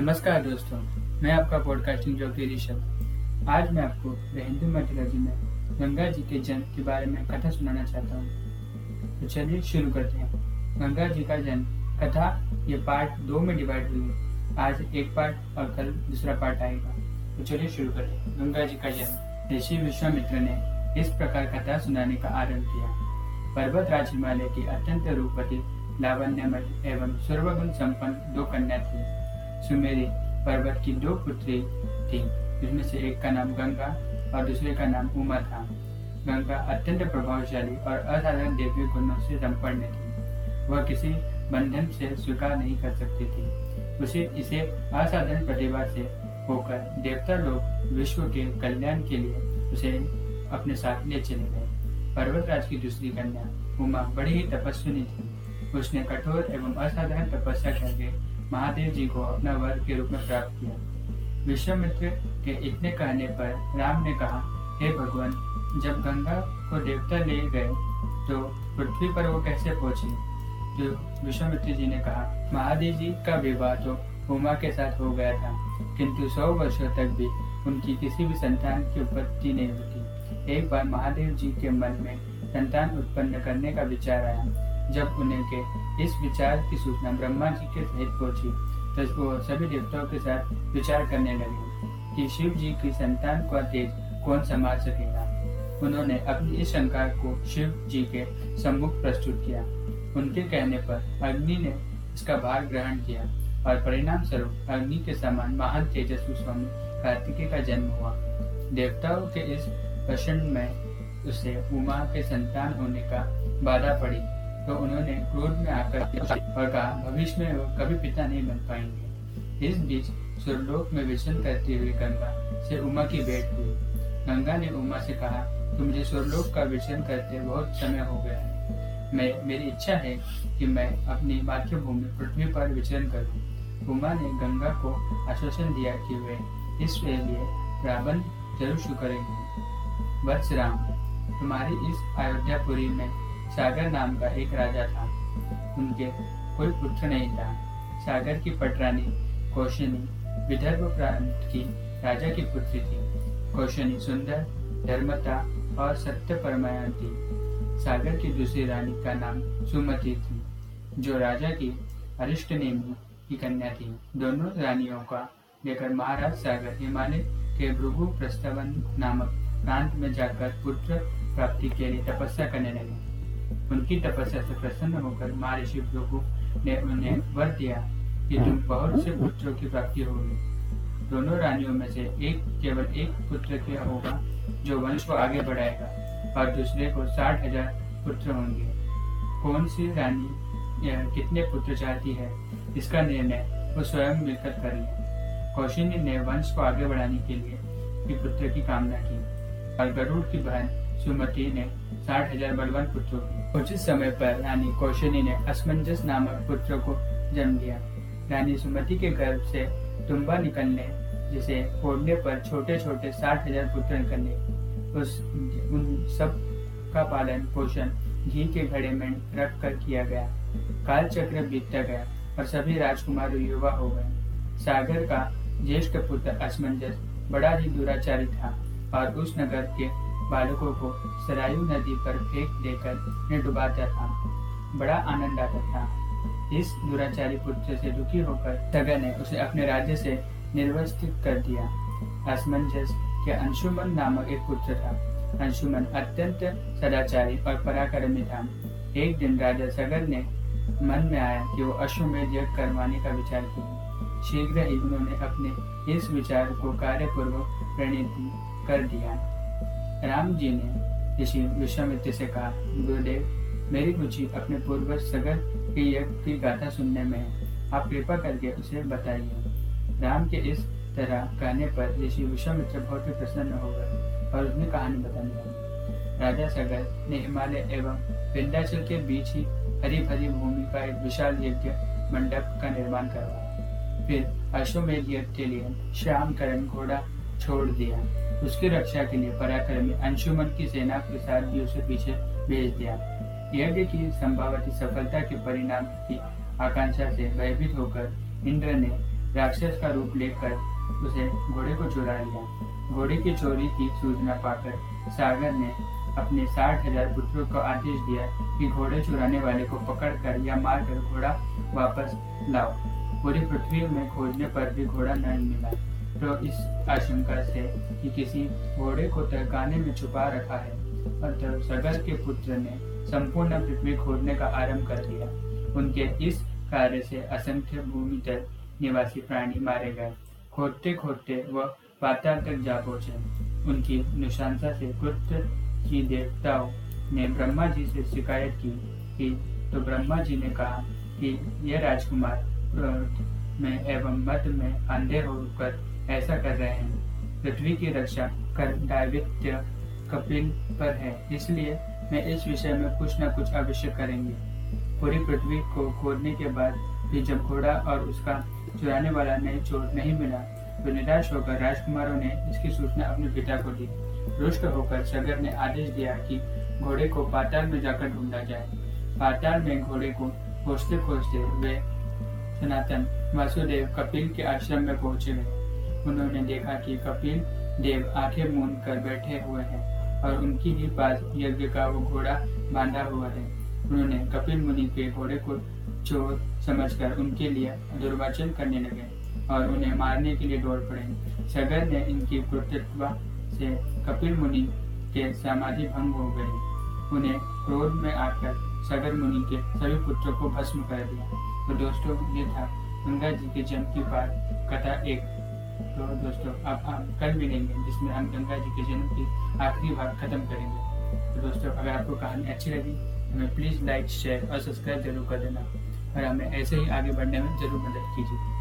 नमस्कार दोस्तों, मैं आपका पॉडकास्टिंग जोकी ऋषभ। आज मैं आपको द हिंदू मैथोलॉजी में गंगा जी के जन्म के बारे में कथा सुनाना चाहता हूँ। तो चलिए शुरू करते हैं। गंगा जी का जन्म, कथा, ये पार्ट दो में डिवाइड हुई है। आज एक पार्ट और कल दूसरा पार्ट आएगा। तो चलिए शुरू करते हैं। गंगा जी का जन्म ऋषि विश्वामित्र ने इस प्रकार कथा सुनाने का आरंभ किया। पर्वत राज हिमालय की अत्यंत रूपवती, लावण्यमय एवं सर्वगुण संपन्न दो कन्या थी। सुमेरी, पर्वत की दो पुत्री थी जिसमें से एक का नाम गंगा और दूसरे का नाम उमा था। गंगा अत्यंत प्रभावशाली और असाधारण देवी गुणों से संपन्न थी। वह किसी बंधन से स्वीकार नहीं कर सकती थी। उसे इसे असाधारण प्रतिभा से होकर देवता लोग विश्व के कल्याण के लिए उसे अपने साथ ले चले गए। पर्वतराज की दूसरी कन्या, उमा बड़ी ही तपस्विनी थी। उसने कठोर एवं असाधारण तपस्या करके महादेव जी को अपना वर के रूप में प्राप्त किया। विश्वामित्र के इतने कहने पर राम ने कहा, हे भगवान, जब गंगा को देवता ले गए तो पृथ्वी पर वो कैसे पहुँची? तो विश्वामित्र जी ने कहा महादेव जी का विवाह तो उमा के साथ हो गया था, किंतु सौ वर्षों तक भी उनकी किसी भी संतान की उत्पत्ति नहीं हुई एक बार महादेव जी के मन में संतान उत्पन्न करने का विचार आया। जब उन्हें के इस विचार की सूचना ब्रह्मा जी के सहित पहुँची तो वो सभी देवताओं के साथ विचार करने लगे कि शिव जी की संतान का तेज कौन संभाल सकेगा। उन्होंने अपनी इस शंका को शिव जी के सम्मुख प्रस्तुत किया। उनके कहने पर अग्नि ने इसका भार ग्रहण किया और परिणाम स्वरूप अग्नि के समान महान तेजस्वी स्वामी कार्तिकेय का जन्म हुआ। देवताओं के इस प्रश्न में उसे उमा के संतान होने का बाधा पड़ी। तो उन्होंने क्रोध में आकर और कहा, भविष्य में वो कभी पिता नहीं बन पाएँगे। इस बीच स्वर्लोक में विचरण करती हुई गंगा से उमा की भेंट हुई। गंगा ने उमा से कहा कि मुझे स्वर्लोक का विचरण करते बहुत समय हो गया है। मैं, मेरी इच्छा है कि मैं अपनी मातृभूमि पृथ्वी पर विचरण करूँ। उमा ने गंगा को आश्वासन दिया कि वे इसके लिए रावण ज़रूर शुरू करेंगे। वत्स राम तुम्हारी इस अयोध्यापुरी में सागर नाम का एक राजा था। उनके कोई पुत्र नहीं था। सागर की पटरानी कौशनी विदर्भ प्रांत की राजा की पुत्री थी। कौशनी सुंदर, धर्मता और सत्य परमाया थी। सागर की दूसरी रानी का नाम सुमति थी, जो राजा की अरिष्ट नेमी की कन्या थी। दोनों रानियों का लेकर महाराज सागर हिमालय के भृगु प्रस्तवन नामक प्रांत में जाकर पुत्र प्राप्ति के लिए तपस्या करने लगे। उनकी तपस्या से प्रसन्न होकर महर्षि भृगु ने उन्हें वर दिया कि तुम बहुत से पुत्रों की प्राप्ति होगी। दोनों रानियों में से एक केवल एक पुत्र के होगा जो वंश को आगे बढ़ाएगा और दूसरे को साठ हज़ार पुत्र होंगे। कौन सी रानी या कितने पुत्र चाहती है? इसका निर्णय वो स्वयं मिलकर कर ले। कौशिनी ने वंश को आगे बढ़ाने के लिए पुत्र की कामना की और गरुड़ की बहन सुमति ने साठ हज़ार बलवान पुत्रों की। उचित समय पर रानी कौशनी ने असमंजस नामक पुत्र को जन्म दिया। रानी सुमति के गर्भ से तुम्बा निकलने, जिसे फोड़ने पर छोटे छोटे साठ हज़ार पुत्र निकलने, उस उन सब का पालन पोषण घी के घड़े में रख कर किया गया। काल चक्र बीतता गया और सभी राजकुमार युवा हो गए। सागर का ज्येष्ठ पुत्र असमंजस बड़ा ही दुराचारी था और उस नगर के बालकों को सरायू नदी पर फेंक देकर डुबाता था। बड़ा आनंद आता था। इस दुराचारी पुत्र से दुखी होकर सगर ने उसे अपने राज्य से निर्वस्थित कर दिया। असमंजस के अंशुमन नामक एक पुत्र था। अंशुमन अत्यंत सदाचारी और पराक्रमी था। एक दिन राजा सगर ने मन में आया कि वो अश्वमेध यज्ञ करवाने का विचार किया। शीघ्र ही उन्होंने अपने इस विचार को कार्यपूर्वक प्रणीत कर दिया। राम जी ने ऋषि विश्वामित्र से कहा, गुरुदेव, मेरी रुचि अपने पूर्वज सगर के यज्ञ की गाथा सुनने में है। आप कृपा करके उसे बताइए राम के इस तरह कहने पर ऋषि विश्वामित्र बहुत ही प्रसन्न हो गए और उसने कहानी बताने लगी। राजा सगर ने हिमालय एवं विंध्याचल के बीच ही हरी भरी भूमि का एक विशाल यज्ञ मंडप का निर्माण करवाया। फिर अश्वमेध यज्ञ के लिए श्याम करण घोड़ा छोड़ दिया। उसकी रक्षा के लिए पराक्रमी अंशुमन की सेना के साथ भी उसे पीछे भेज दिया। यज्ञ की संभावित सफलता के परिणाम की आकांक्षा से भयभीत होकर इंद्र ने राक्षस का रूप लेकर उसे घोड़े को चुरा लिया। घोड़े की चोरी की सूचना पाकर सागर ने अपने साठ हज़ार पुत्रों को आदेश दिया कि घोड़े चुराने वाले को पकड़कर या मारकर घोड़ा वापस लाओ। पूरी पृथ्वी में खोजने पर भी घोड़ा नहीं मिला। तो इस आशंका से कि किसी घोड़े को तहखाने में छुपा रखा है अतः सगर के पुत्र ने संपूर्ण पृथ्वी खोदने का आरंभ कर दिया। उनके इस कार्य से असंख्य भूमि तक निवासी प्राणी मारे गए। खोदते खोदते वह पाताल तक जा पहुँचे। उनकी निशांसा से कुत्र की देवताओं ने ब्रह्मा जी से शिकायत की कि तो ब्रह्मा जी ने कहा कि यह राजकुमार में एवं मत में अंधे होकर ऐसा कर रहे हैं। पृथ्वी की रक्षा कर दायित्व कपिल पर है। इसलिए मैं इस विषय में कुछ न कुछ अवश्य करेंगे। पूरी पृथ्वी को खोदने के बाद भी जब घोड़ा और उसका चुराने वाला नए चोर नहीं मिला तो निराश होकर राजकुमारों ने इसकी सूचना अपने पिता को दी। रुष्ट होकर सगर ने आदेश दिया कि घोड़े को पाताल में जाकर ढूंढा जाए। पाताल में घोड़े को खोजते खोजते वे सनातन वासुदेव कपिल के आश्रम में पहुँचे। गए उन्होंने देखा कि कपिल देव आँखें मूंद कर बैठे हुए हैं और उनकी ही पास यज्ञ का वो घोड़ा बांधा हुआ है। उन्होंने कपिल मुनि के घोड़े को चोर समझकर उनके लिए दुर्वाचन करने लगे और उन्हें मारने के लिए दौड़ पड़े। सगर ने इनकी कृतित्व से कपिल मुनि के समाधि भंग हो गई उन्हें क्रोध में आकर सगर मुनि के सभी पुत्रों को भस्म कर दिया। तो दोस्तों, ये था गंगा जी के जन्म की बात कथा एक। तो दोस्तों आप, हम कल मिलेंगे जिसमें हम गंगा जी के जन्म की आखिरी भाग खत्म करेंगे। तो दोस्तों अगर आपको कहानी अच्छी लगी हमें प्लीज़ लाइक शेयर और सब्सक्राइब ज़रूर कर देना। और हमें ऐसे ही आगे बढ़ने में ज़रूर मदद कीजिए।